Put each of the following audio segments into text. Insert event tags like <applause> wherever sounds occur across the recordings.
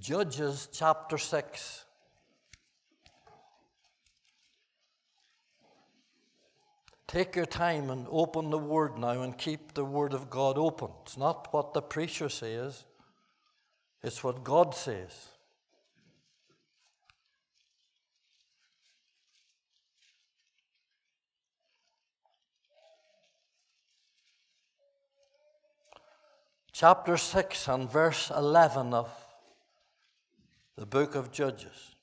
Judges chapter 6. Take your time and open the Word now and keep the Word of God open. It's not what the preacher says, it's what God says. Chapter 6 and verse 11 of the book of Judges.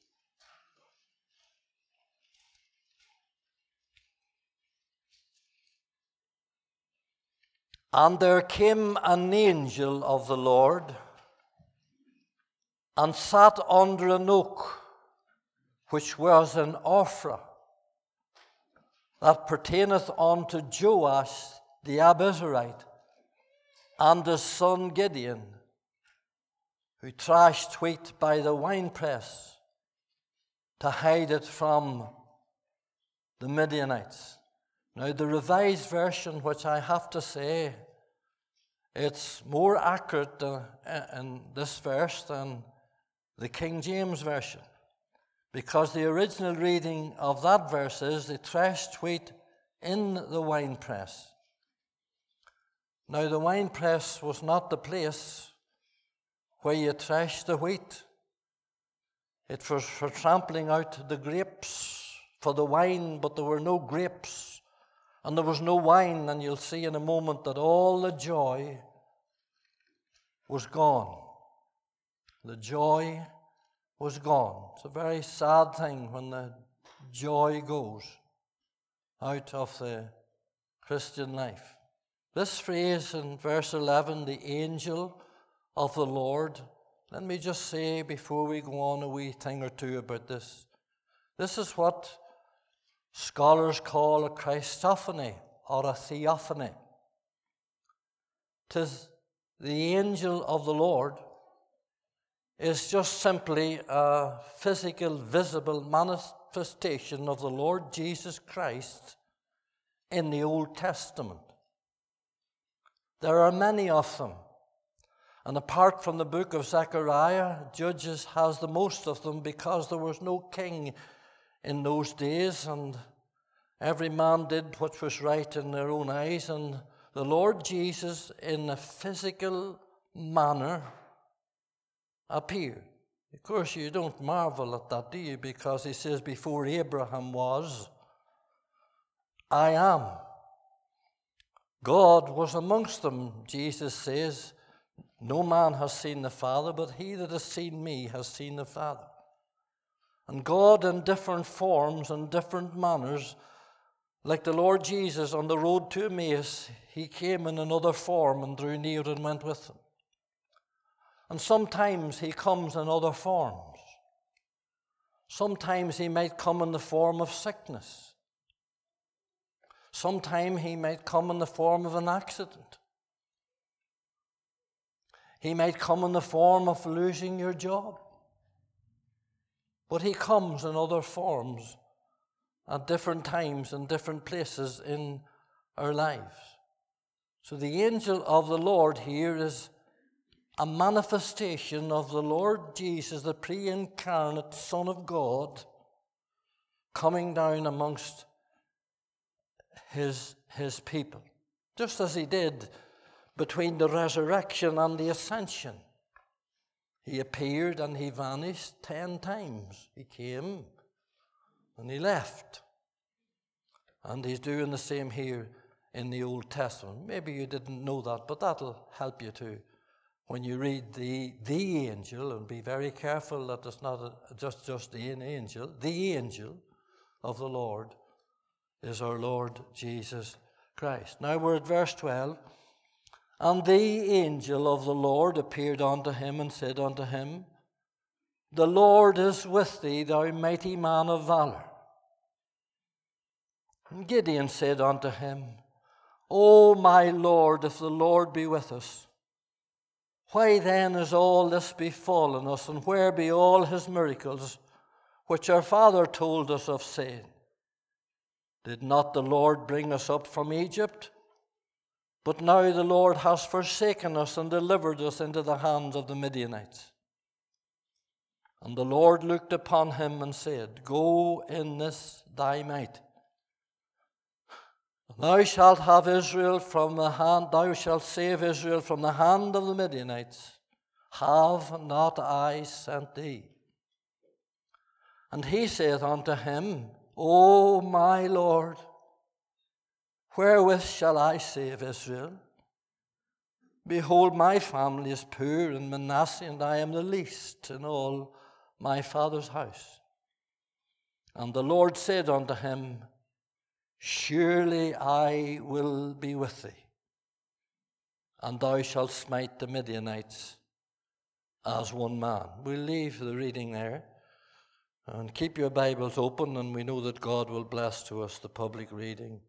And there came an angel of the Lord and sat under an oak which was in Ophrah that pertaineth unto Joash the Abiezrite and his son Gideon, who thrashed wheat by the winepress to hide it from the Midianites. Now, the Revised Version, which I have to say, it's more accurate in this verse than the King James Version. Because the original reading of that verse is they threshed wheat in the winepress. Now, the winepress was not the place where you threshed the wheat, it was for trampling out the grapes for the wine, but there were no grapes and there was no wine, and you'll see in a moment that all the joy was gone. The joy was gone. It's a very sad thing when the joy goes out of the Christian life. This phrase in verse 11, the angel of the Lord, let me just say before we go on a wee thing or two about this. This is what scholars call a Christophany or a theophany. Tis the angel of the Lord is just simply a physical, visible manifestation of the Lord Jesus Christ in the Old Testament. There are many of them. And apart from the book of Zechariah, Judges has the most of them because there was no king in those days, and every man did what was right in their own eyes. And the Lord Jesus, in a physical manner, appeared. Of course, you don't marvel at that, do you? Because he says, Before Abraham was, I am. God was amongst them, Jesus says. No man has seen the Father, but he that has seen me has seen the Father. And God, in different forms and different manners, like the Lord Jesus on the road to Emmaus, he came in another form and drew near and went with them. And sometimes he comes in other forms. Sometimes he might come in the form of sickness. Sometimes he might come in the form of an accident. He might come in the form of losing your job. But he comes in other forms at different times and different places in our lives. So the angel of the Lord here is a manifestation of the Lord Jesus, the pre incarnate Son of God, coming down amongst his, his people, just as he did between the resurrection and the ascension. He appeared and he vanished ten times. He came and he left. And he's doing the same here in the Old Testament. Maybe you didn't know that, but that'll help you too. When you read the, the angel, and be very careful that it's not a, just, just an angel, the angel of the Lord is our Lord Jesus Christ. Now we're at verse 12. And the angel of the Lord appeared unto him and said unto him, The Lord is with thee, thou mighty man of valor. And Gideon said unto him, O my Lord, if the Lord be with us, why then is all this befallen us, and where be all his miracles, which our father told us of, saying, Did not the Lord bring us up from Egypt? But now the Lord has forsaken us and delivered us into the hands of the Midianites. And the Lord looked upon him and said, Go in this thy might. Thou shalt have Israel from the hand, thou shalt save Israel from the hand of the Midianites. Have not I sent thee? And he saith unto him, O my Lord, wherewith shall I save Israel? Behold, my family is poor in Manasseh, and I am the least in all my father's house. And the Lord said unto him, Surely I will be with thee, and thou shalt smite the Midianites as one man. We'll leave the reading there. And keep your Bibles open, and we know that God will bless to us the public reading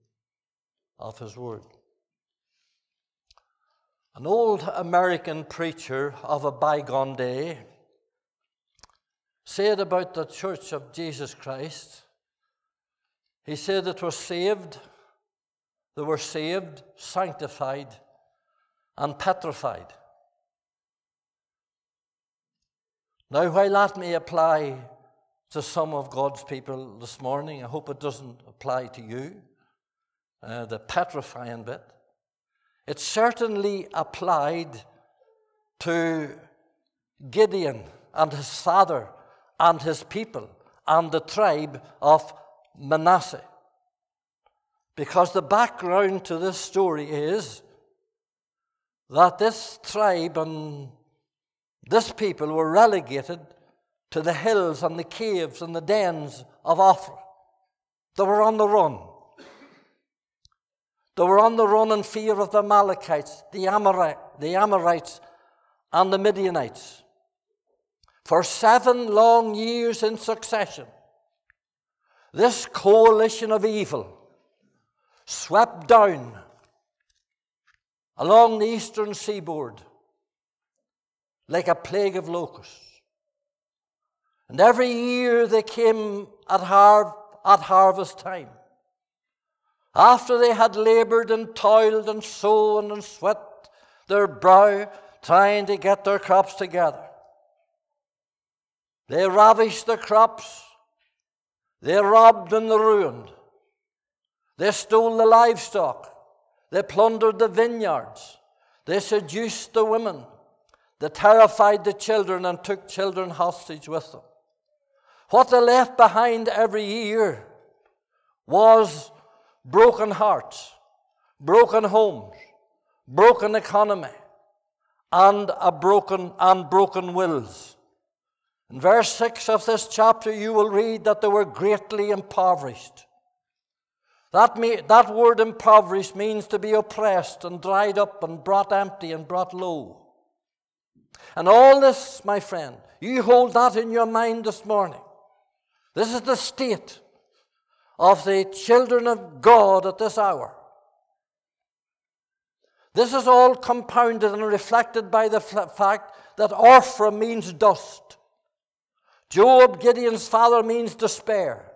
of His Word. An old American preacher of a bygone day said about the Church of Jesus Christ, he said it was saved, they were saved, sanctified, and petrified. Now, while that may apply to some of God's people this morning, I hope it doesn't apply to you, uh, the petrifying bit. It certainly applied to Gideon and his father and his people and the tribe of Manasseh. Because the background to this story is that this tribe and this people were relegated to the hills and the caves and the dens of Ophrah. They were on the run. They were on the run in fear of the Amalekites, the, the Amorites, and the Midianites for seven long years in succession, this coalition of evil swept down along the eastern seaboard like a plague of locusts. And every year they came at, har- at harvest time. After they had labored and toiled and sown and sweat their brow trying to get their crops together. They ravished the crops. They robbed and they ruined. They stole the livestock. They plundered the vineyards. They seduced the women. They terrified the children and took children hostage with them. What they left behind every year was broken hearts, broken homes, broken economy, and a broken and broken wills. In verse 6 of this chapter, you will read that they were greatly impoverished. That, may, that word impoverished means to be oppressed and dried up and brought empty and brought low. And all this, my friend, you hold that in your mind this morning. This is the state of the children of God at this hour. This is all compounded and reflected by the fact that Ophrah means dust. Job, Gideon's father, means despair.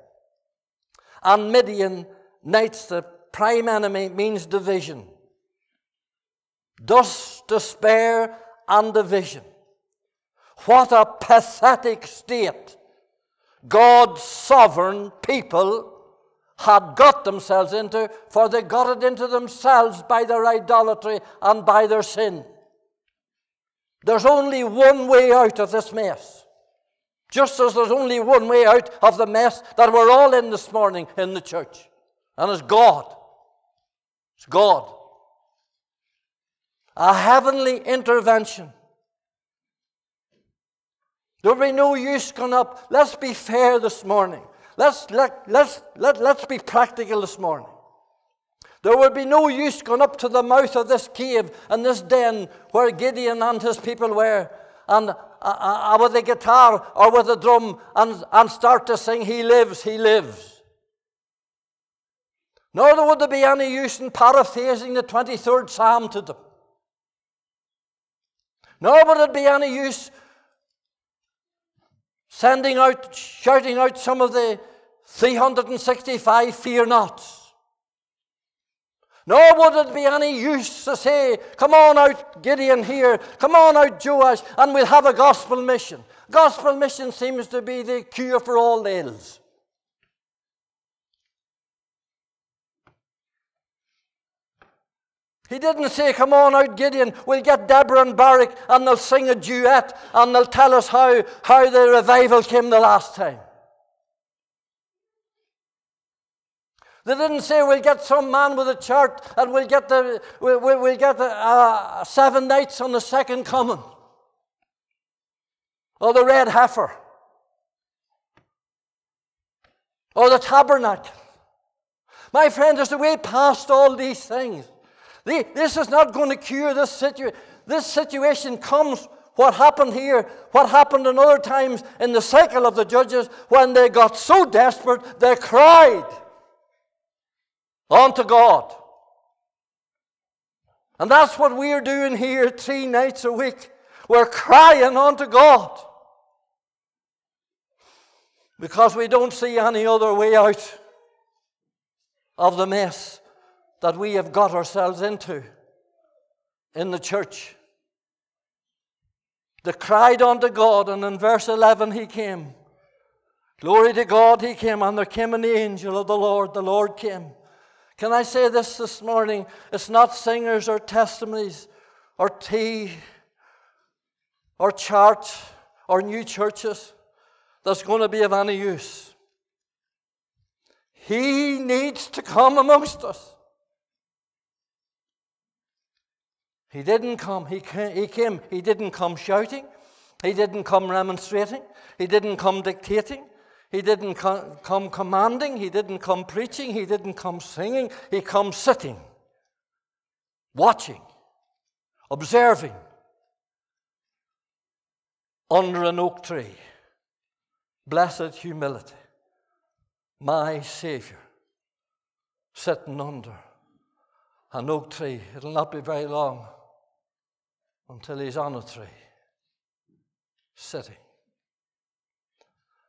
And Midian, Knights, the prime enemy, means division. Dust, despair, and division. What a pathetic state God's sovereign people had got themselves into, for they got it into themselves by their idolatry and by their sin. There's only one way out of this mess. Just as there's only one way out of the mess that we're all in this morning in the church, and it's God. It's God. A heavenly intervention. There'll be no use going up. Let's be fair this morning. Let's, let, let's, let, let's be practical this morning. There would be no use going up to the mouth of this cave and this den where Gideon and his people were and uh, uh, with a guitar or with a drum and, and start to sing, He lives, He lives. Nor would there be any use in paraphrasing the 23rd Psalm to them. Nor would it be any use sending out, shouting out some of the 365 fear nots. Nor would it be any use to say, Come on out, Gideon here, come on out, Joash, and we'll have a gospel mission. Gospel mission seems to be the cure for all ills. He didn't say, Come on out, Gideon, we'll get Deborah and Barak and they'll sing a duet and they'll tell us how, how the revival came the last time. They didn't say we'll get some man with a chart and we'll get the we'll, we'll get the uh, seven nights on the second coming, or the red heifer, or the tabernacle. My friend, there's a way past all these things. This is not going to cure this situation. This situation comes what happened here, what happened in other times in the cycle of the judges, when they got so desperate, they cried unto God. And that's what we're doing here three nights a week. We're crying unto God. Because we don't see any other way out of the mess that we have got ourselves into in the church. They cried unto God, and in verse 11 he came. Glory to God, he came, and there came an angel of the Lord. The Lord came. Can I say this this morning? It's not singers or testimonies or tea or church or new churches that's going to be of any use. He needs to come amongst us. He didn't come. He came, he came. He didn't come shouting. He didn't come remonstrating. He didn't come dictating. He didn't come commanding. He didn't come preaching. He didn't come singing. He come sitting, watching, observing under an oak tree. Blessed humility. My Savior sitting under an oak tree. It'll not be very long until he's on a tree, sitting.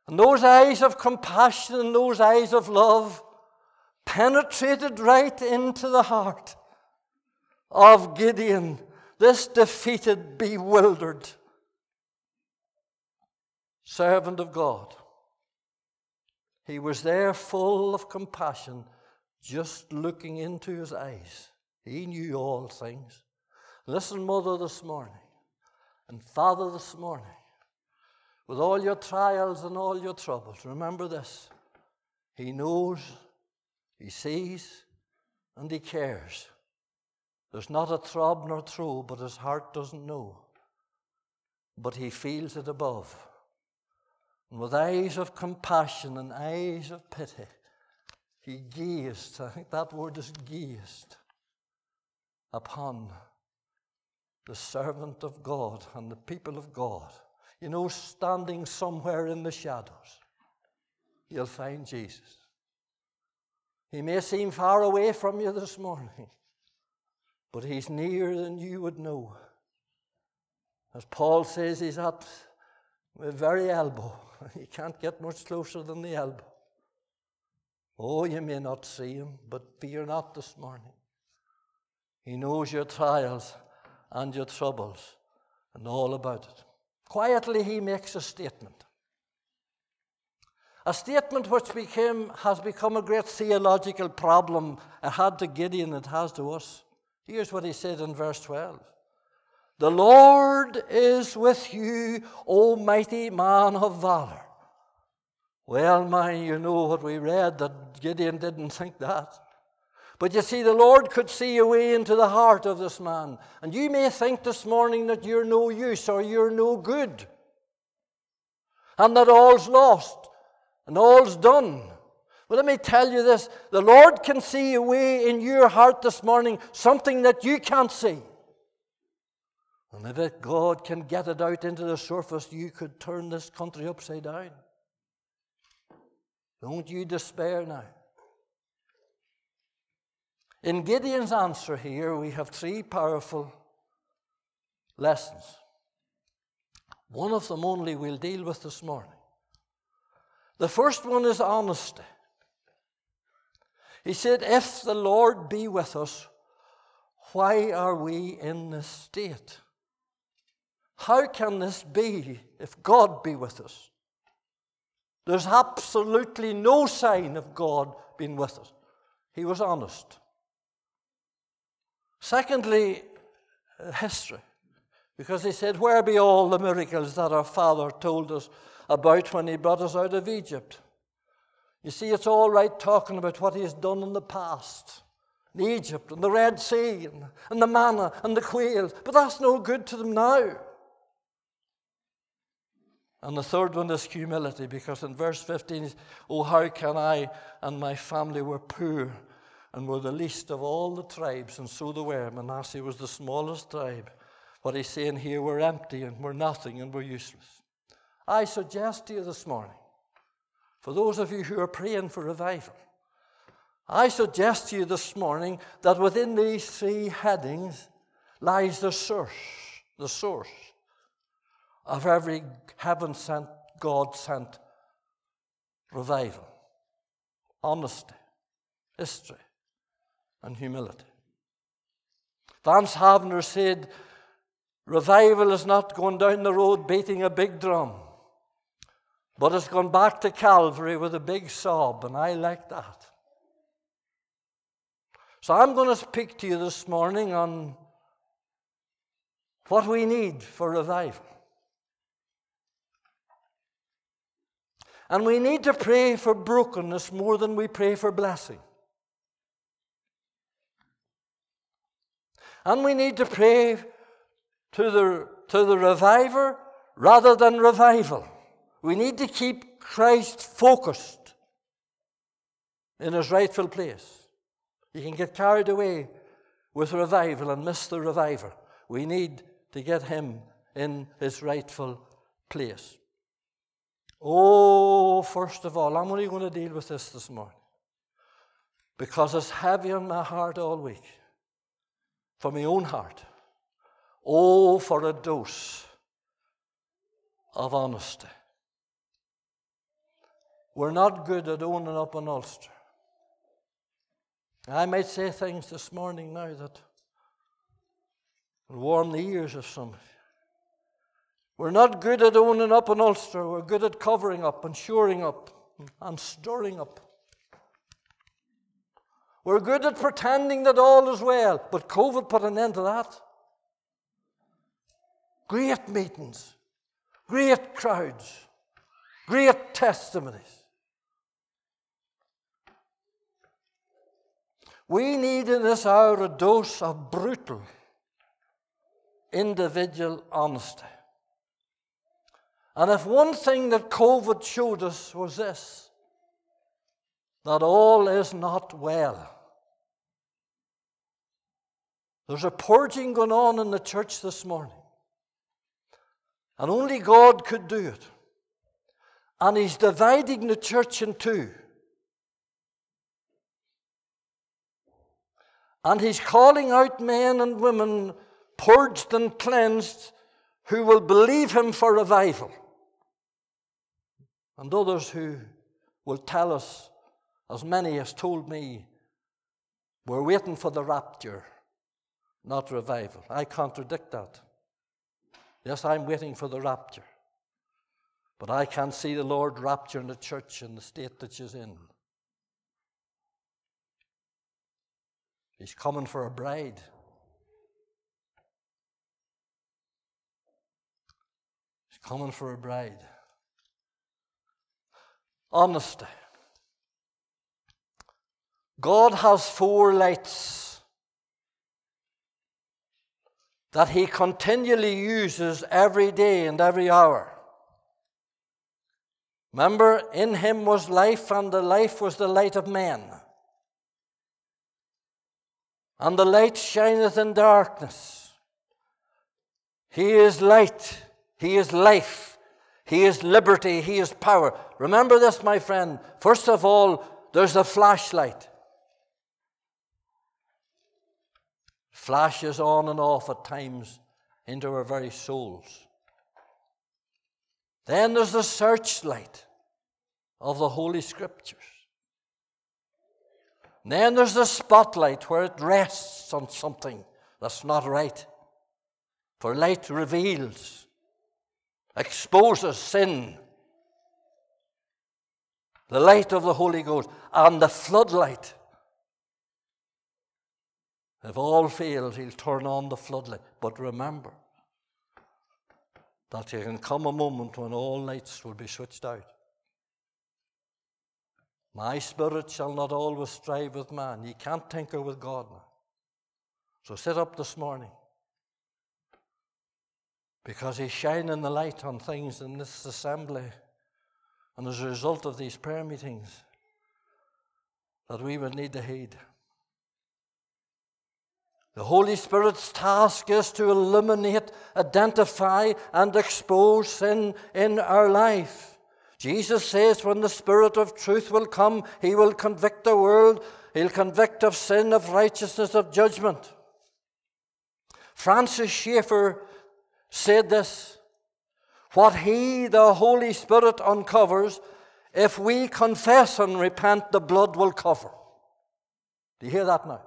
And those eyes of compassion and those eyes of love penetrated right into the heart of Gideon, this defeated, bewildered servant of God. He was there full of compassion, just looking into his eyes. He knew all things. Listen, Mother, this morning, and Father, this morning, with all your trials and all your troubles, remember this He knows, He sees, and He cares. There's not a throb nor throe, but His heart doesn't know. But He feels it above. And with eyes of compassion and eyes of pity, He gazed, I think that word is gazed, upon the servant of God and the people of God, you know, standing somewhere in the shadows, you'll find Jesus. He may seem far away from you this morning, <laughs> but he's nearer than you would know. As Paul says, he's at the very elbow. <laughs> You can't get much closer than the elbow. Oh, you may not see him, but fear not this morning. He knows your trials and your troubles and all about it. Quietly, he makes a statement. A statement which became, has become a great theological problem. It had to Gideon, it has to us. Here's what he said in verse 12 The Lord is with you, O mighty man of valor. Well, man, you know what we read that Gideon didn't think that. But you see, the Lord could see a way into the heart of this man. And you may think this morning that you're no use or you're no good. And that all's lost and all's done. But let me tell you this the Lord can see a way in your heart this morning, something that you can't see. And if it, God can get it out into the surface, you could turn this country upside down. Don't you despair now. In Gideon's answer here, we have three powerful lessons. One of them only we'll deal with this morning. The first one is honesty. He said, If the Lord be with us, why are we in this state? How can this be if God be with us? There's absolutely no sign of God being with us. He was honest. Secondly, history. Because he said, Where be all the miracles that our father told us about when he brought us out of Egypt? You see, it's all right talking about what he has done in the past. In Egypt and the Red Sea and, and the manna and the quails, but that's no good to them now. And the third one is humility, because in verse 15, Oh, how can I and my family were poor and were the least of all the tribes, and so they were. Manasseh was the smallest tribe. What he's saying here, we're empty and we're nothing and we're useless. I suggest to you this morning, for those of you who are praying for revival, I suggest to you this morning that within these three headings lies the source, the source of every heaven sent, God sent revival honesty, history, and humility. Vance Havner said, Revival is not going down the road beating a big drum, but it's gone back to Calvary with a big sob, and I like that. So I'm going to speak to you this morning on what we need for revival. And we need to pray for brokenness more than we pray for blessing. And we need to pray to the, to the reviver rather than revival. We need to keep Christ focused in his rightful place. You can get carried away with revival and miss the reviver. We need to get him in his rightful place. Oh, first of all, I'm only going to deal with this this morning because it's heavy on my heart all week, for my own heart. Oh, for a dose of honesty. We're not good at owning up an Ulster. I might say things this morning now that will warm the ears of some. We're not good at owning up an Ulster. We're good at covering up and shoring up and stirring up. We're good at pretending that all is well, but COVID put an end to that. Great meetings, great crowds, great testimonies. We need in this hour a dose of brutal individual honesty. And if one thing that COVID showed us was this that all is not well. There's a purging going on in the church this morning. And only God could do it. And He's dividing the church in two. And He's calling out men and women purged and cleansed who will believe Him for revival and others who will tell us, as many has told me, we're waiting for the rapture, not revival. I contradict that. Yes, I'm waiting for the rapture. But I can't see the Lord rapturing the church in the state that she's in. He's coming for a bride. He's coming for a bride honesty. God has four lights that He continually uses every day and every hour. Remember, in Him was life, and the life was the light of men. And the light shineth in darkness. He is light, He is life. He is liberty, He is power. Remember this, my friend. First of all, there's a flashlight. Flashes on and off at times into our very souls. Then there's the searchlight of the Holy Scriptures. And then there's the spotlight where it rests on something that's not right. For light reveals, exposes sin. The light of the Holy Ghost and the floodlight. If all fails, he'll turn on the floodlight. But remember that there can come a moment when all lights will be switched out. My spirit shall not always strive with man. You can't tinker with God now. So sit up this morning. Because He's shining the light on things in this assembly. And as a result of these prayer meetings, that we would need to heed. The Holy Spirit's task is to illuminate, identify, and expose sin in our life. Jesus says, when the Spirit of truth will come, he will convict the world. He'll convict of sin, of righteousness, of judgment. Francis Schaeffer said this What he, the Holy Spirit, uncovers, if we confess and repent, the blood will cover. Do you hear that now?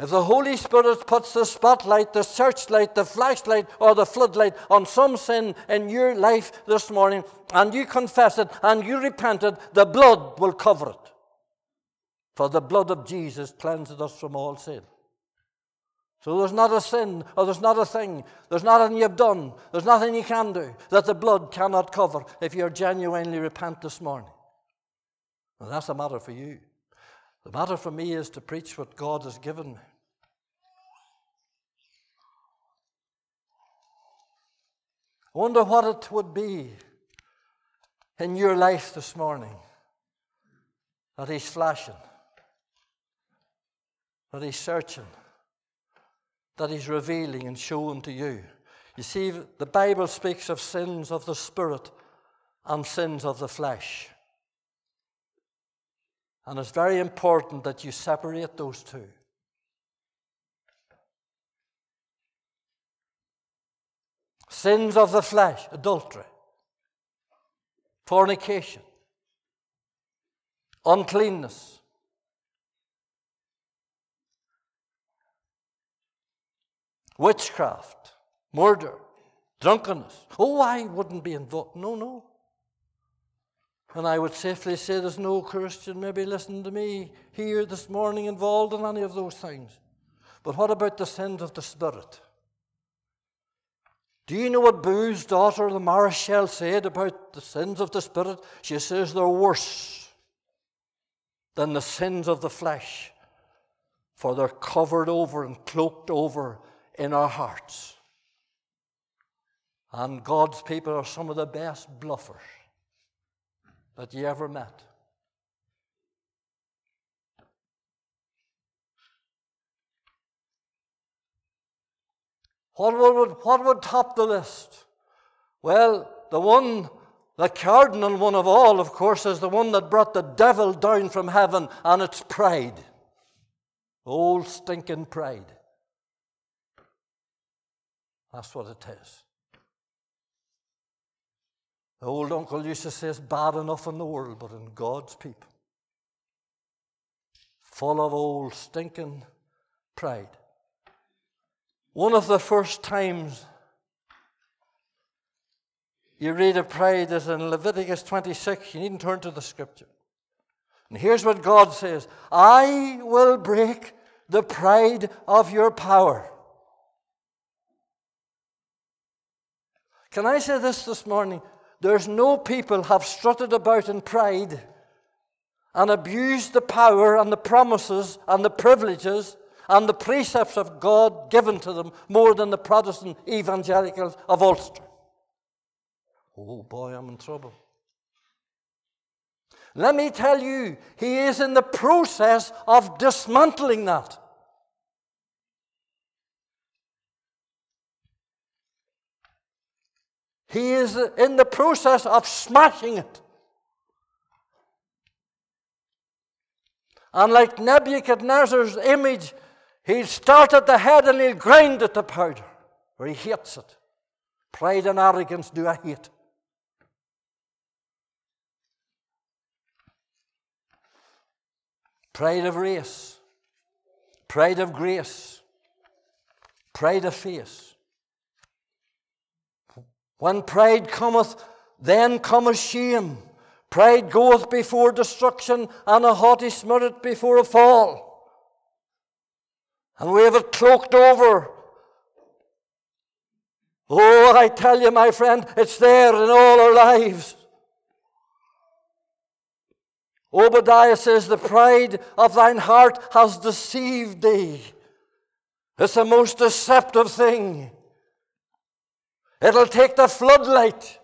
If the Holy Spirit puts the spotlight, the searchlight, the flashlight, or the floodlight on some sin in your life this morning, and you confess it and you repent it, the blood will cover it. For the blood of Jesus cleanses us from all sin. So there's not a sin, or there's not a thing, there's nothing you've done, there's nothing you can do that the blood cannot cover if you're genuinely repent this morning. And that's a matter for you. The matter for me is to preach what God has given me. I wonder what it would be in your life this morning that He's flashing, that He's searching, that He's revealing and showing to you. You see, the Bible speaks of sins of the Spirit and sins of the flesh. And it's very important that you separate those two. Sins of the flesh, adultery, fornication, uncleanness, witchcraft, murder, drunkenness. Oh, I wouldn't be involved. No, no. And I would safely say there's no Christian maybe listening to me here this morning involved in any of those things. But what about the sins of the Spirit? Do you know what Booth's daughter, the Maréchale, said about the sins of the Spirit? She says they're worse than the sins of the flesh, for they're covered over and cloaked over in our hearts. And God's people are some of the best bluffers that you ever met. What would, what would top the list? Well, the one, the cardinal one of all, of course, is the one that brought the devil down from heaven, and it's pride. Old stinking pride. That's what it is. Old uncle used to say it's bad enough in the world, but in God's people. Full of old stinking pride. One of the first times you read of pride is in Leviticus 26. You needn't turn to the scripture. And here's what God says I will break the pride of your power. Can I say this this morning? There's no people have strutted about in pride and abused the power and the promises and the privileges and the precepts of God given to them more than the Protestant evangelicals of Ulster. Oh boy, I'm in trouble. Let me tell you, he is in the process of dismantling that. He is in the process of smashing it. And like Nebuchadnezzar's image He'll start at the head and he'll grind it to powder, where he hates it. Pride and arrogance do I hate. pride of race, pride of grace, pride of face. When pride cometh, then cometh shame. Pride goeth before destruction, and a haughty spirit before a fall. And we have it cloaked over. Oh, I tell you, my friend, it's there in all our lives. Obadiah says, The pride of thine heart has deceived thee. It's the most deceptive thing. It'll take the floodlight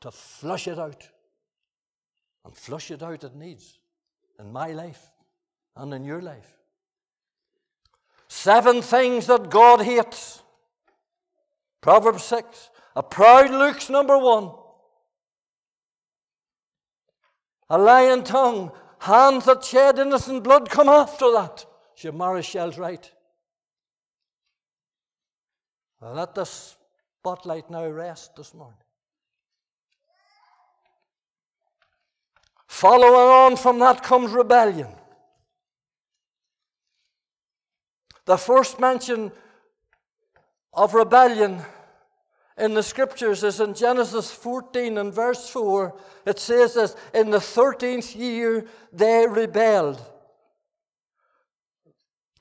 to flush it out. And flush it out it needs in my life and in your life. Seven things that God hates. Proverbs 6. A proud look's number one. A lying tongue. Hands that shed innocent blood come after that. She Maréchale's right. Let the spotlight now rest this morning. Following on from that comes rebellion. The first mention of rebellion in the scriptures is in Genesis 14 and verse 4. It says this In the 13th year they rebelled.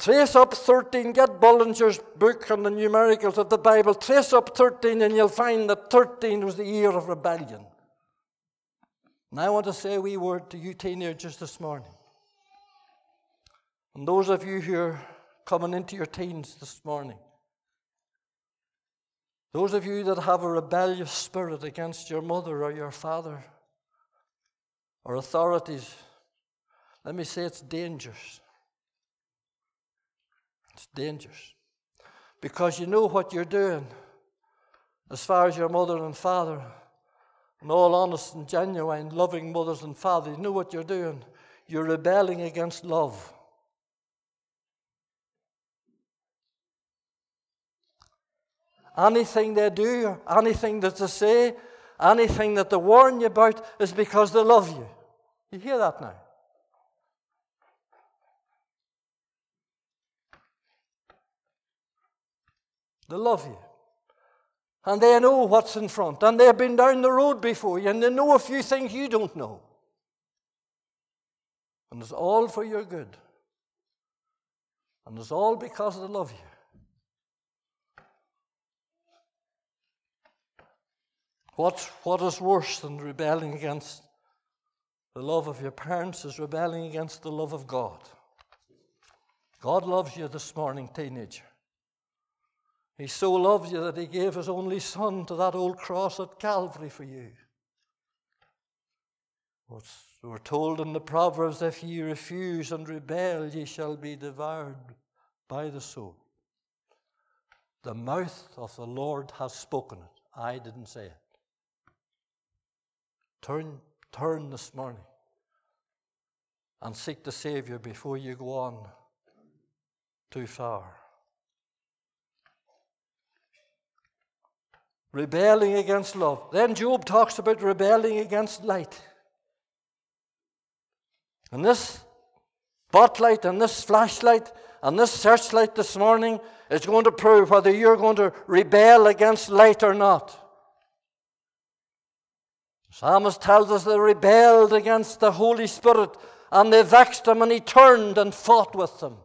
Trace up 13, get Bullinger's book on the numericals of the Bible. Trace up 13, and you'll find that 13 was the year of rebellion. And I want to say a wee word to you teenagers this morning. And those of you who are coming into your teens this morning. Those of you that have a rebellious spirit against your mother or your father or authorities, let me say it's dangerous. It's dangerous. Because you know what you're doing as far as your mother and father and all honest and genuine, loving mothers and fathers, you know what you're doing? You're rebelling against love. Anything they do, anything that they say, anything that they warn you about is because they love you. You hear that now? They love you. And they know what's in front. And they've been down the road before you, and they know a few things you don't know. And it's all for your good. And it's all because they love you. What's, what is worse than rebelling against the love of your parents is rebelling against the love of God. God loves you this morning, teenager. He so loved you that he gave his only son to that old cross at Calvary for you. We're told in the Proverbs if ye refuse and rebel, ye shall be devoured by the sword. The mouth of the Lord has spoken it. I didn't say it. Turn, turn this morning and seek the Savior before you go on too far. Rebelling against love. Then Job talks about rebelling against light. And this spotlight and this flashlight and this searchlight this morning is going to prove whether you're going to rebel against light or not. The psalmist tells us they rebelled against the Holy Spirit and they vexed him and he turned and fought with them.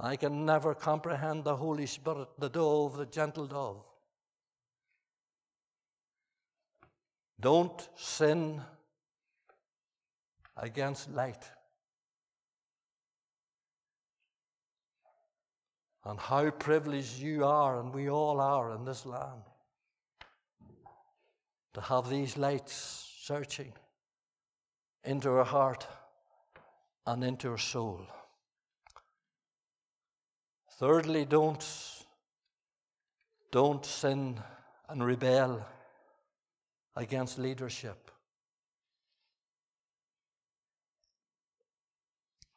I can never comprehend the Holy Spirit, the dove, the gentle dove. Don't sin against light. And how privileged you are, and we all are in this land, to have these lights searching into our heart and into our soul. Thirdly, don't, don't sin and rebel against leadership.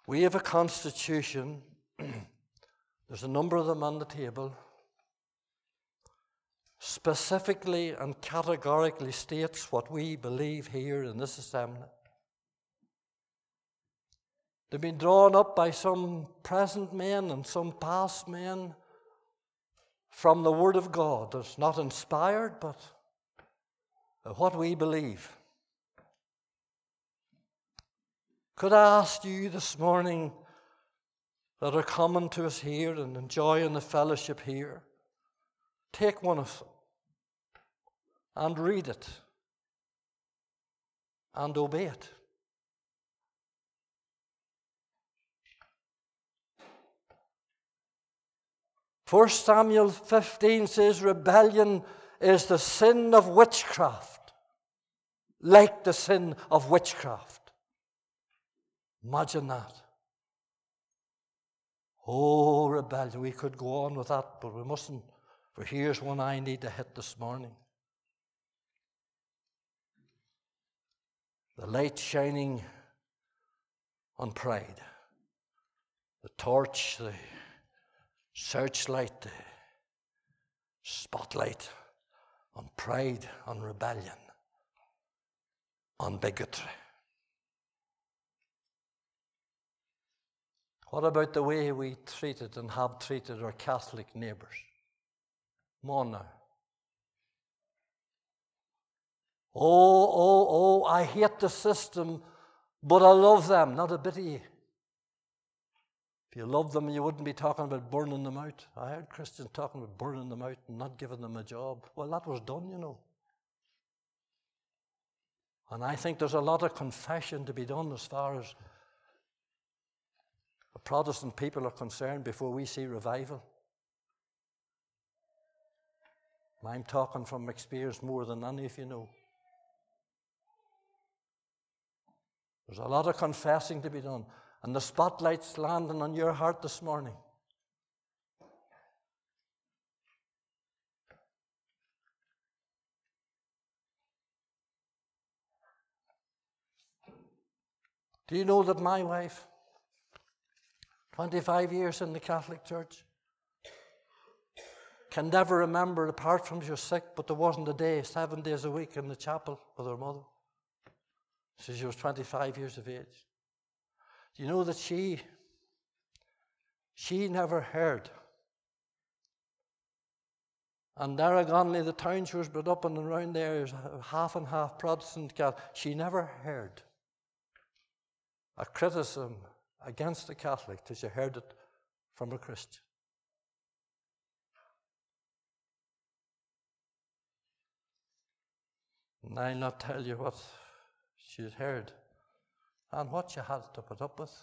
We have a constitution, <clears throat> there's a number of them on the table, specifically and categorically states what we believe here in this assembly. They've been drawn up by some present men and some past men from the Word of God. It's not inspired, but what we believe. Could I ask you this morning that are coming to us here and enjoying the fellowship here, take one of them and read it and obey it. First Samuel 15 says rebellion is the sin of witchcraft, like the sin of witchcraft. Imagine that. Oh, rebellion. We could go on with that, but we mustn't. For here's one I need to hit this morning. The light shining on pride. The torch, the searchlight, the spotlight on pride, on rebellion, on bigotry. What about the way we treated and have treated our Catholic neighbours? More now. Oh, oh, oh, I hate the system, but I love them. Not a bit of you. If you loved them, you wouldn't be talking about burning them out. I heard Christians talking about burning them out and not giving them a job. Well, that was done, you know. And I think there's a lot of confession to be done as far as the Protestant people are concerned before we see revival. I'm talking from experience more than any of you know. There's a lot of confessing to be done. And the spotlight's landing on your heart this morning. Do you know that my wife, 25 years in the Catholic Church, can never remember, apart from she was sick, but there wasn't a day, seven days a week in the chapel with her mother. So she was 25 years of age. Do you know that she, she never heard? And Narragansett, the town she was brought up in and around there, is half and half Protestant Catholic. She never heard a criticism against the Catholic till she heard it from a Christian. And I'll not tell you what she's heard and what you had to put up with.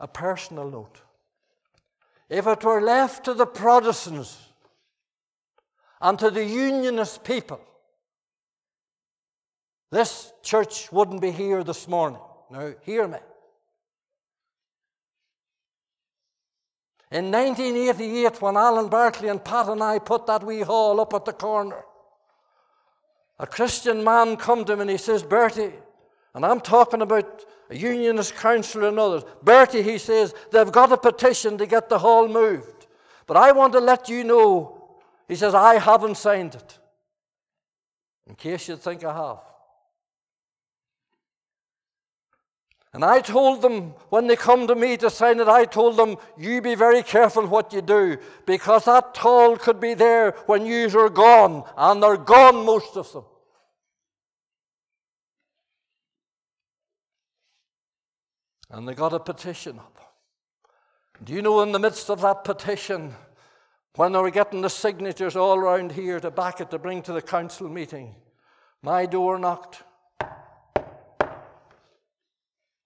A personal note. If it were left to the Protestants and to the Unionist people, this church wouldn't be here this morning. Now, hear me. In 1988, when Alan Barkley and Pat and I put that wee hall up at the corner, a Christian man come to me and he says, Bertie, and I'm talking about a unionist councillor and others. Bertie, he says, they've got a petition to get the hall moved. But I want to let you know, he says, I haven't signed it. In case you think I have. And I told them, when they come to me to sign it, I told them, you be very careful what you do, because that toll could be there when you are gone, and they're gone, most of them. And they got a petition up. Do you know, in the midst of that petition, when they were getting the signatures all around here to back it to bring to the council meeting, my door knocked.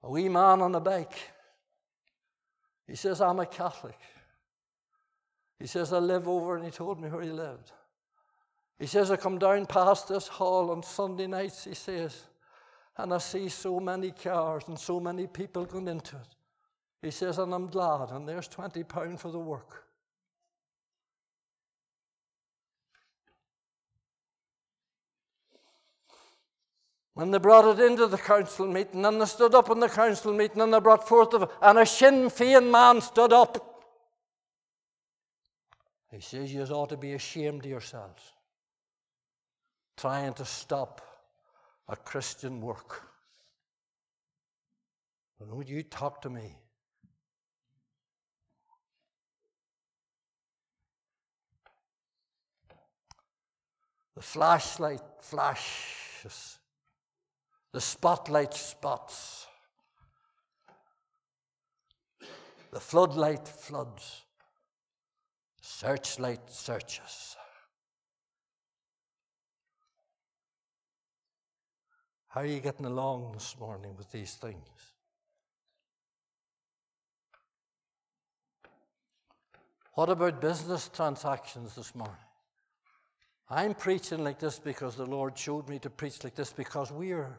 A wee man on a bike. He says, I'm a Catholic. He says, I live over, and he told me where he lived. He says, I come down past this hall on Sunday nights, he says, and I see so many cars and so many people going into it. He says, and I'm glad, and there's 20 pounds for the work. When they brought it into the council meeting, and they stood up in the council meeting, and they brought forth, the, and a Sinn Féin man stood up. He says, You ought to be ashamed of yourselves, trying to stop a Christian work. Would you talk to me? The flashlight flashes, the spotlight spots, the floodlight floods, searchlight searches. How are you getting along this morning with these things? What about business transactions this morning? I'm preaching like this because the Lord showed me to preach like this because we're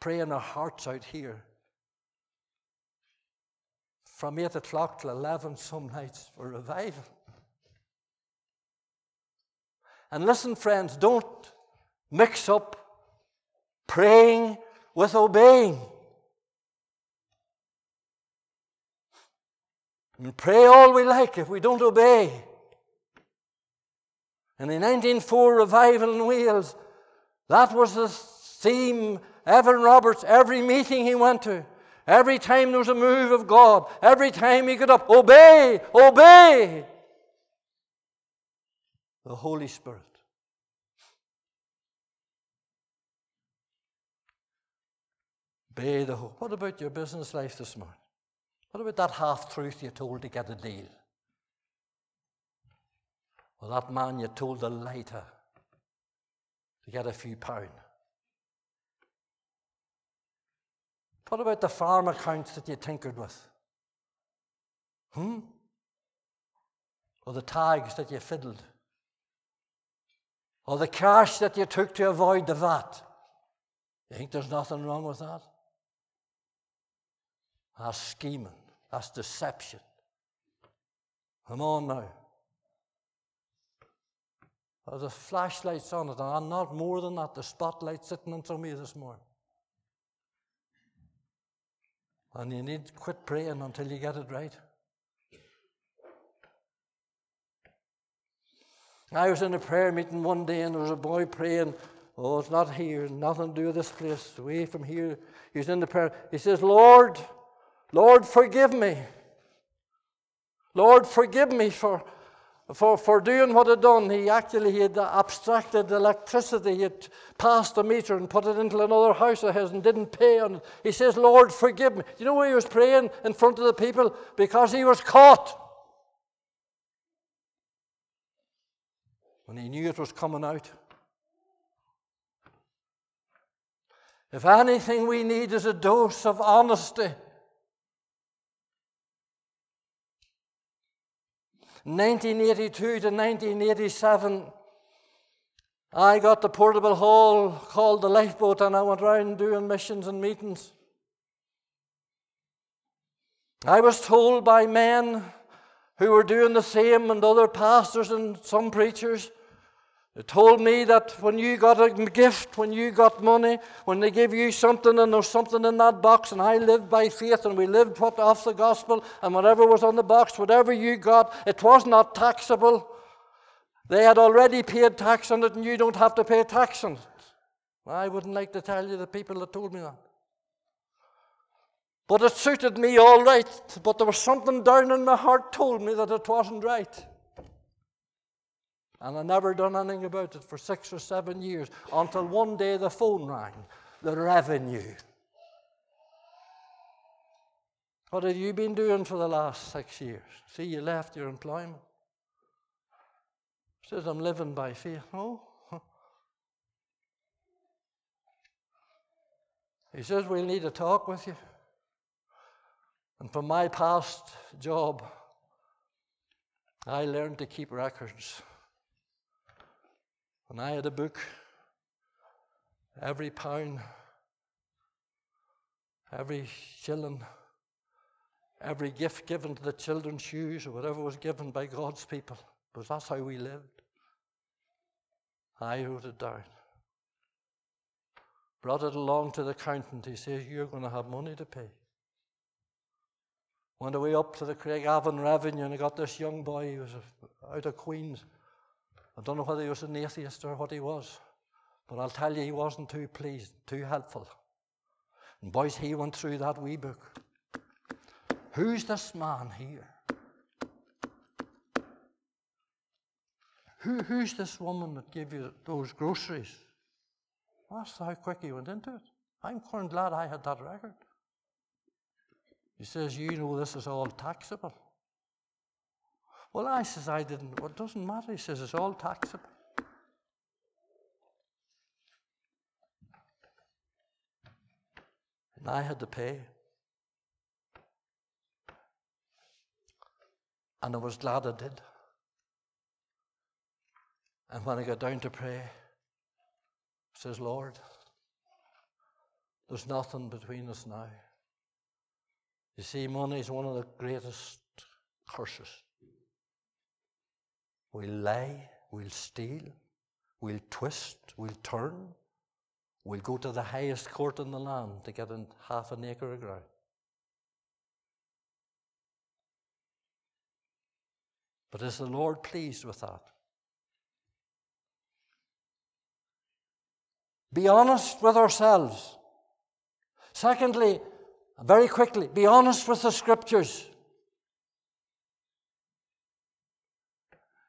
praying our hearts out here. From 8 o'clock till 11 some nights for revival. And listen, friends, don't mix up praying with obeying. And pray all we like if we don't obey. And in the 1904 revival in Wales, that was the theme. Evan Roberts, every meeting he went to, every time there was a move of God, every time he got up, obey, obey the Holy Spirit. Obey the hope. What about your business life this morning? What about that half truth you told to get a deal? Or that man you told the later to get a few pounds? What about the farm accounts that you tinkered with? Hmm? Or the tags that you fiddled? Or the cash that you took to avoid the VAT? You think there's nothing wrong with that? That's scheming. That's deception. Come on now. There's a flashlights on it, and not more than that. The spotlight sitting on you this morning. And you need to quit praying until you get it right. I was in a prayer meeting one day, and there was a boy praying. Oh, it's not here, nothing to do with this place, away from here. He's in the prayer. He says, Lord, Lord, forgive me. Lord, forgive me for, for, for doing what he'd done. He actually he had abstracted electricity. He had passed a meter and put it into another house of his and didn't pay on it. He says, Lord, forgive me. Do you know why he was praying in front of the people? Because he was caught. When he knew it was coming out. If anything we need is a dose of honesty 1982 to 1987, I got the portable hall called the Lifeboat, and I went around doing missions and meetings. I was told by men who were doing the same, and other pastors and some preachers, they told me that when you got a gift, when you got money, when they give you something and there's something in that box, and I lived by faith and we lived off the gospel, and whatever was on the box, whatever you got, it was not taxable. They had already paid tax on it, and you don't have to pay tax on it. I wouldn't like to tell you the people that told me that. But it suited me all right. But there was something down in my heart told me that it wasn't right. And I never done anything about it for six or seven years until one day the phone rang, the revenue. What have you been doing for the last six years? See, you left your employment. He says, I'm living by faith. Oh. <laughs> He says, We'll need to talk with you. And from my past job, I learned to keep records. When I had a book, every pound, every shilling, every gift given to the children's shoes or whatever was given by God's people, because that's how we lived. I wrote it down. Brought it along to the accountant. He says, You're going to have money to pay. Went away up to the Craigavon Revenue and I got this young boy, he was out of Queens. I don't know whether he was an atheist or what he was. But I'll tell you, he wasn't too pleased, too helpful. And boys, he went through that wee book. Who's this man here? Who, who's this woman that gave you those groceries? That's how quick he went into it. I'm quite glad I had that record. He says, You know, this is all taxable. Well, I says, I didn't. Well, it doesn't matter. He says, It's all taxable. And I had to pay. And I was glad I did. And when I got down to pray, says, Lord, there's nothing between us now. You see, money is one of the greatest curses. We'll lie, we'll steal, we'll twist, we'll turn, we'll go to the highest court in the land to get in half an acre of ground. But is the Lord pleased with that? Be honest with ourselves. Secondly, very quickly, be honest with the scriptures.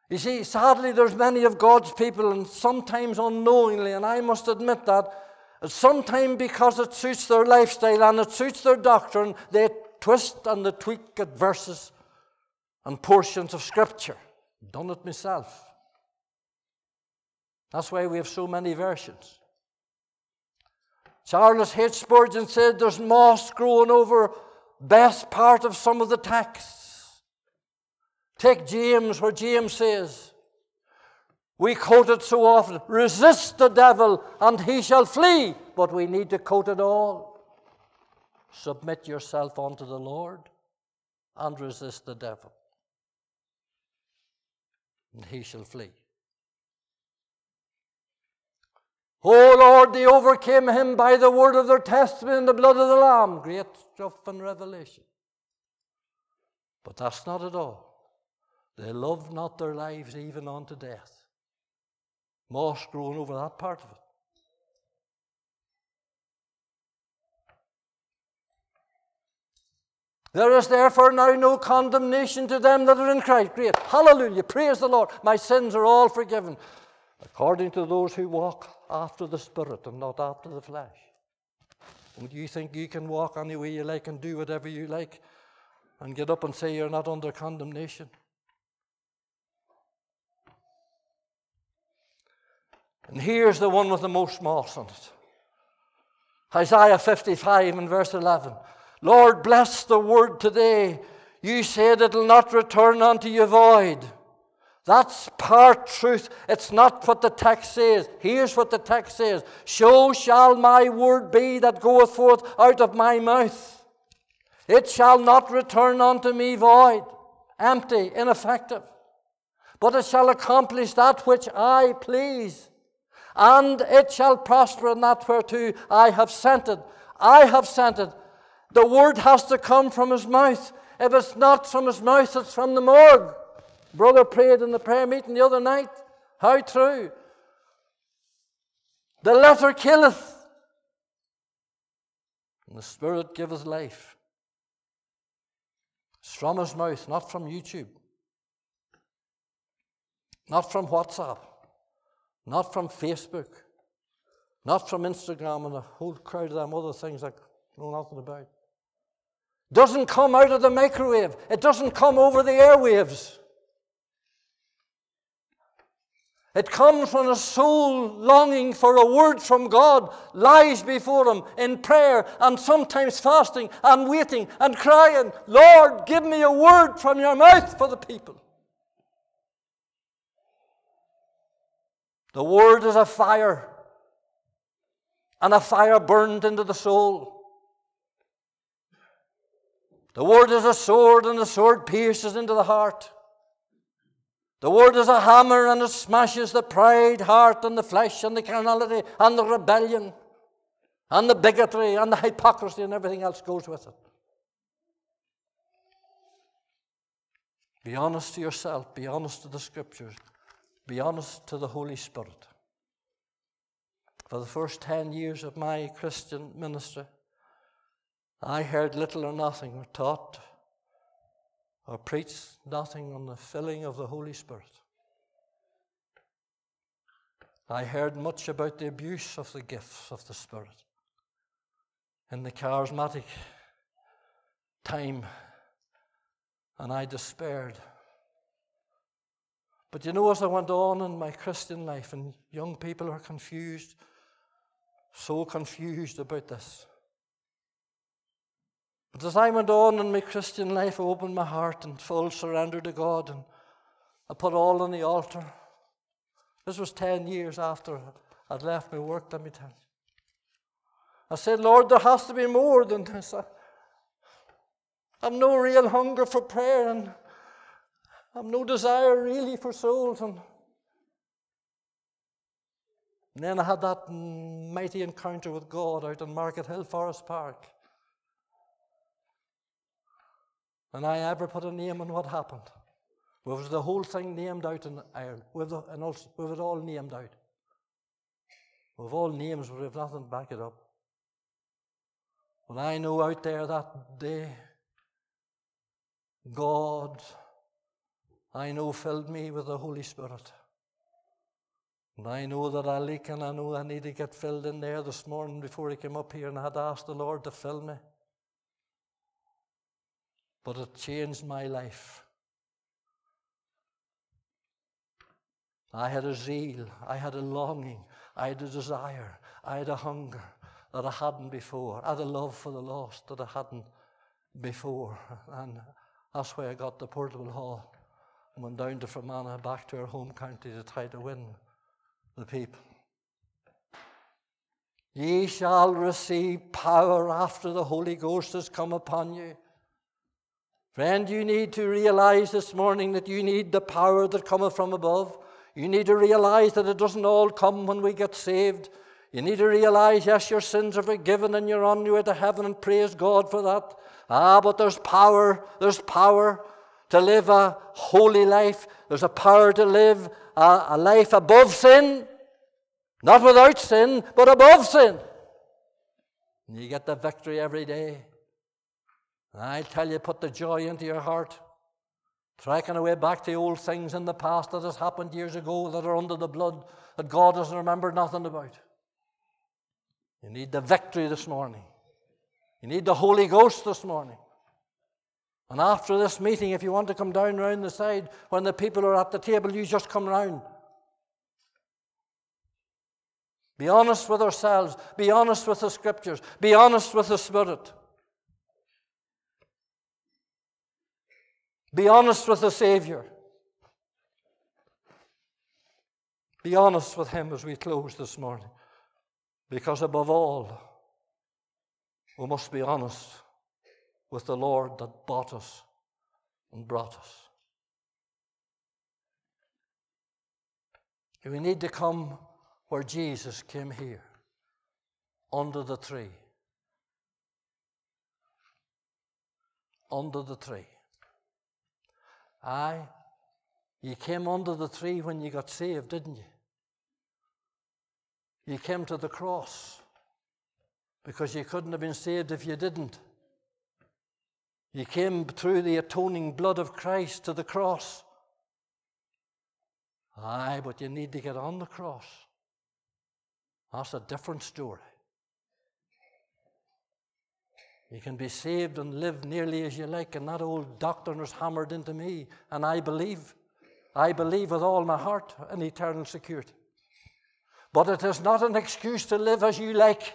You see, sadly, there's many of God's people, and sometimes unknowingly, and I must admit that, sometimes because it suits their lifestyle and it suits their doctrine, they twist and they tweak at verses and portions of Scripture. I've Done it myself. That's why we have so many versions. Charles H. Spurgeon said there's moss growing over best part of some of the texts. Take James, where James says, we quote it so often resist the devil and he shall flee, but we need to quote it all. Submit yourself unto the Lord and resist the devil, and he shall flee. Oh Lord, they overcame him by the word of their testimony and the blood of the Lamb. Great stuff in Revelation. But that's not at all. They loved not their lives even unto death. Moss growing over that part of it. There is therefore now no condemnation to them that are in Christ. Great. Hallelujah. Praise the Lord. My sins are all forgiven according to those who walk after the Spirit and not after the flesh. And you think you can walk any way you like and do whatever you like and get up and say you're not under condemnation? And here's the one with the most moss on it Isaiah 55 and verse 11. Lord, bless the word today. You said it'll not return unto you void. That's part truth. It's not what the text says. Here's what the text says So shall my word be that goeth forth out of my mouth. It shall not return unto me void, empty, ineffective, but it shall accomplish that which I please. And it shall prosper in that whereto I have sent it. I have sent it. The word has to come from his mouth. If it's not from his mouth, it's from the morgue. Brother prayed in the prayer meeting the other night. How true. The letter killeth, and the Spirit giveth life. It's from his mouth, not from YouTube, not from WhatsApp, not from Facebook, not from Instagram and a whole crowd of them other things I know nothing about. Doesn't come out of the microwave. It doesn't come over the airwaves. It comes when a soul longing for a word from God lies before Him in prayer and sometimes fasting and waiting and crying, Lord, give me a word from your mouth for the people. The word is a fire, and a fire burned into the soul. The word is a sword, and the sword pierces into the heart. The word is a hammer and it smashes the pride heart and the flesh and the carnality and the rebellion and the bigotry and the hypocrisy and everything else goes with it. Be honest to yourself, be honest to the scriptures, be honest to the Holy Spirit. For the first 10 years of my Christian ministry, I heard little or nothing taught or preached nothing on the filling of the Holy Spirit. I heard much about the abuse of the gifts of the Spirit in the charismatic time, and I despaired. But you know, as I went on in my Christian life, and young people are confused, so confused about this. But as I went on in my Christian life, I opened my heart in full surrender to God, and I put all on the altar. This was 10 years after I'd left my work, let me tell you. I said, Lord, there has to be more than this. I, have no real hunger for prayer and I've no desire really for souls. And, then I had that mighty encounter with God out in Markethill Forest Park. And I ever put a name on what happened. With the whole thing named out in Ireland, with, the, and also, it all named out. With all names, but we have nothing to back it up. But I know out there that day, God, I know, filled me with the Holy Spirit. And I know that I leak and I know I need to get filled in there this morning before I came up here and I had asked the Lord to fill me. But it changed my life. I had a zeal, I had a longing, I had a desire, I had a hunger that I hadn't before. I had a love for the lost that I hadn't before. And that's why I got the portable hall and went down to Fermanagh back to our home county to try to win the people. Ye shall receive power after the Holy Ghost has come upon you. Friend, you need to realize this morning that you need the power that cometh from above. You need to realize that it doesn't all come when we get saved. You need to realize, yes, your sins are forgiven and you're on your way to heaven, and praise God for that. Ah, but there's power. There's power to live a holy life. There's a power to live a, a life above sin. Not without sin, but above sin. And you get the victory every day. And I tell you, put the joy into your heart. Tracking away back to old things in the past that has happened years ago that are under the blood that God doesn't remember nothing about. You need the victory this morning. You need the Holy Ghost this morning. And after this meeting, if you want to come down round the side when the people are at the table, you just come round. Be honest with ourselves. Be honest with the scriptures. Be honest with the Spirit. Be honest with the Savior. Be honest with Him as we close this morning. Because above all, we must be honest with the Lord that bought us and brought us. We need to come where Jesus came here, under the tree. Under the tree. Aye, you came under the tree when you got saved, didn't you? You came to the cross because you couldn't have been saved if you didn't. You came through the atoning blood of Christ to the cross. Aye, but you need to get on the cross. That's a different story. You can be saved and live nearly as you like, and that old doctrine was hammered into me, and I believe. I believe with all my heart in eternal security. But it is not an excuse to live as you like.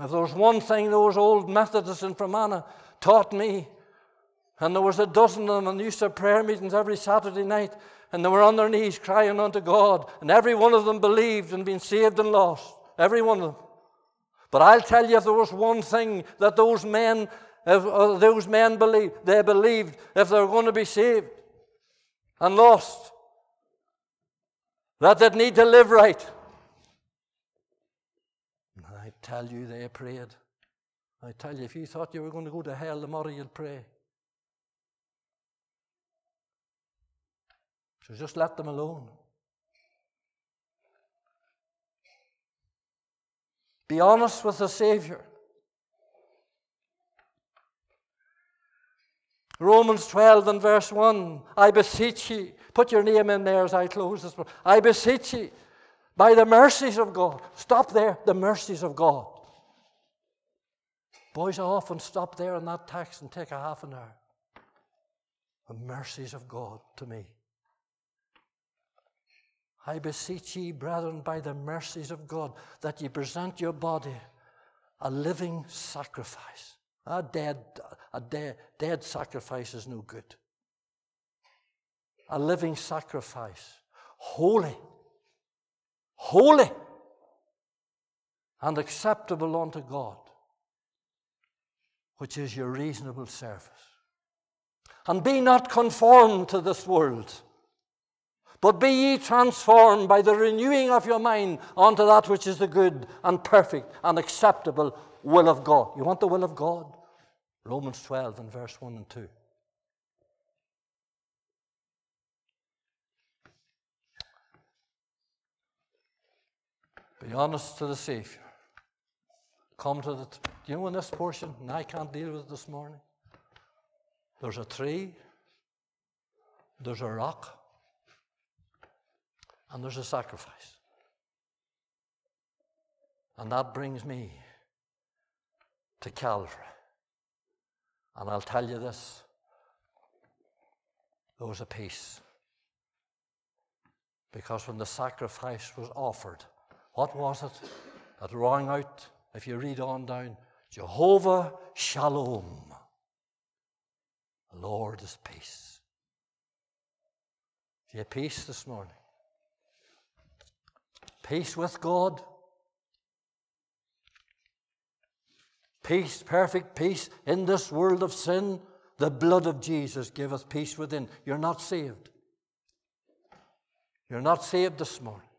If there was one thing those old Methodists in Fermanagh taught me, and there was a dozen of them, and used to prayer meetings every Saturday night, and they were on their knees crying unto God, and every one of them believed and been saved and lost. Every one of them. But I'll tell you, if there was one thing that those men, if uh, those men believed, they believed if they were going to be saved and lost, that they'd need to live right. Tell you, they prayed. I tell you, if you thought you were going to go to hell tomorrow, you'd pray. So just let them alone. Be honest with the Savior. Romans 12 and verse 1 I beseech ye, put your name in there as I close this. Book. I beseech ye, by the mercies of God. Stop there, the mercies of God. Boys, I often stop there in that text and take a half an hour. The mercies of God to me. I beseech ye, brethren, by the mercies of God, that ye present your body a living sacrifice. A dead, a dead, dead sacrifice is no good. A living sacrifice, holy, holy, and acceptable unto God, which is your reasonable service. And be not conformed to this world but be ye transformed by the renewing of your mind unto that which is the good and perfect and acceptable will of God. You want the will of God? Romans 12 and verse 1 and 2. Be honest to the Savior. Come to the. T- Do you know in this portion, and I can't deal with it this morning? There's a tree, there's a rock, and there's a sacrifice. And that brings me to Calvary. And I'll tell you this there was a peace. Because when the sacrifice was offered, what was it that rang out, if you read on down, Jehovah Shalom. The Lord is peace. Do you have peace this morning? Peace with God. Peace, perfect peace in this world of sin. The blood of Jesus giveth peace within. You're not saved. You're not saved this morning.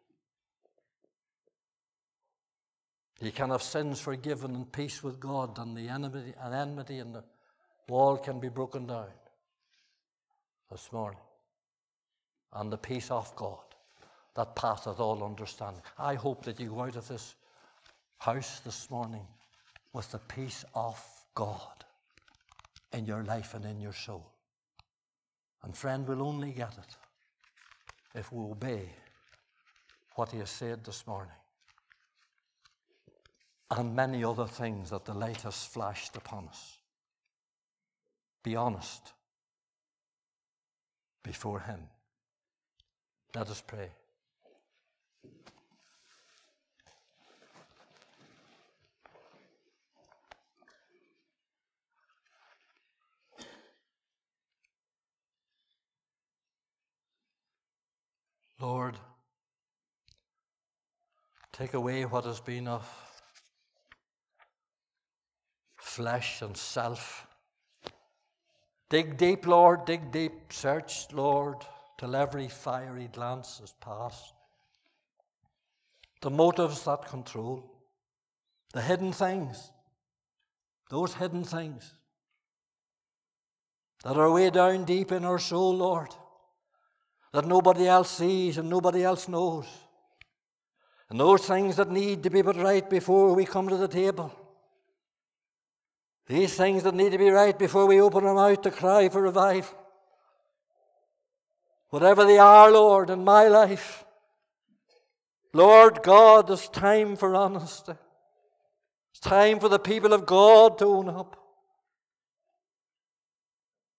You can have sins forgiven and peace with God, and the enmity and enmity and the wall can be broken down this morning. And the peace of God that passeth all understanding. I hope that you go out of this house this morning with the peace of God in your life and in your soul. And friend, we'll only get it if we obey what he has said this morning. And many other things that the light has flashed upon us. Be honest before him. Let us pray. Lord, take away what has been of flesh and self. Dig deep, Lord, dig deep. Search, Lord, till every fiery glance is past. The motives that control, the hidden things, those hidden things that are way down deep in our soul, Lord that nobody else sees and nobody else knows. And those things that need to be put right before we come to the table. These things that need to be right before we open our mouth to cry for revival. Whatever they are, Lord, in my life. Lord God, it's time for honesty. It's time for the people of God to own up.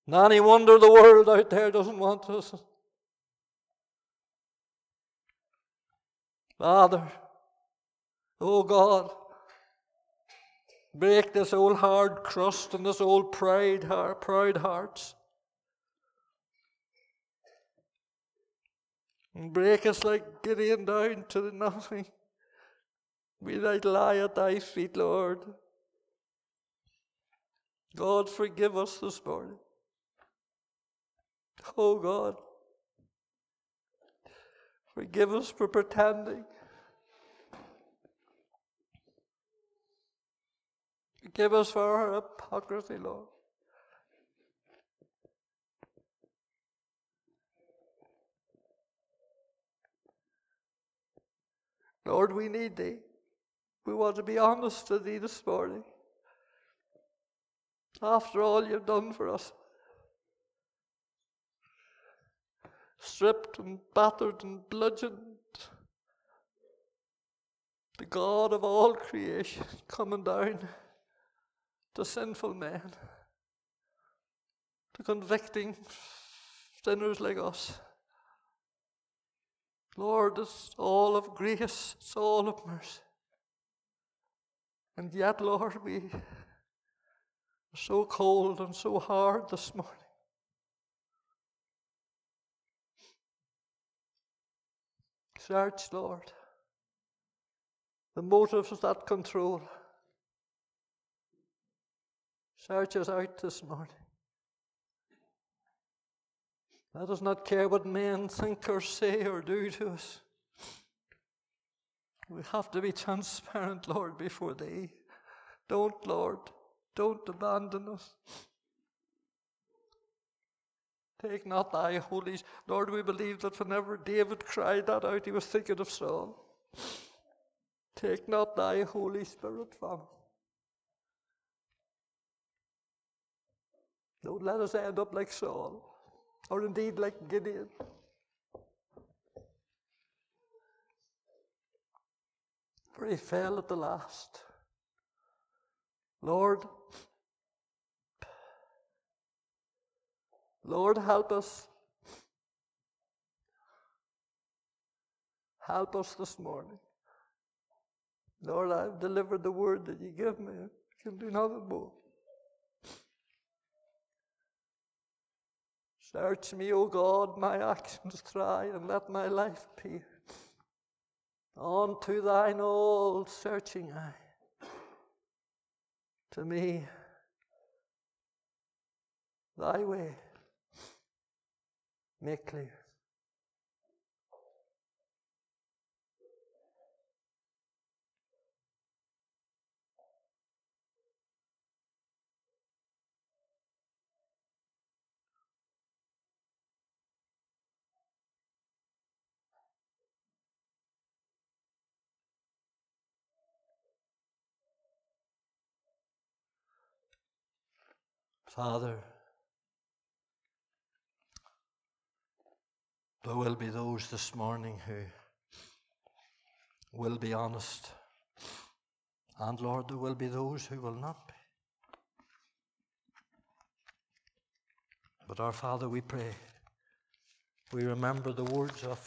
Not any wonder the world out there doesn't want us. Father, oh God, break this old hard crust and this old pride, heart, proud hearts. And break us like Gideon down to the nothing. We might lie at thy feet, Lord. God, forgive us this morning. Oh God. Forgive us for pretending. Forgive us for our hypocrisy, Lord. Lord, we need thee. We want to be honest to thee this morning. After all you've done for us, stripped and battered and bludgeoned, the God of all creation coming down to sinful men, to convicting sinners like us. Lord, it's all of grace, it's all of mercy. And yet, Lord, we are so cold and so hard this morning. Search, Lord, the motives that control. Search us out this morning. Let us not care what men think or say or do to us. We have to be transparent, Lord, before Thee. Don't, Lord, don't abandon us. Take not thy holy. Lord, we believe that whenever David cried that out, he was thinking of Saul. Take not thy Holy Spirit from him. Don't let us end up like Saul or indeed like Gideon. For he fell at the last. Lord, Lord, help us. Help us this morning. Lord, I've delivered the word that you give me. I can do nothing more. Search me, O God, my actions try, and let my life appear unto thine all searching eye. To me, thy way make clear. Father, there will be those this morning who will be honest. And Lord, there will be those who will not be. But our Father, we pray, we remember the words of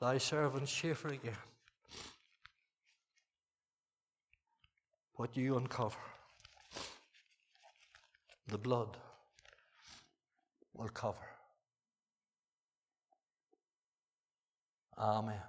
thy servant Schaeffer again. What do you uncover the blood will cover. Amen.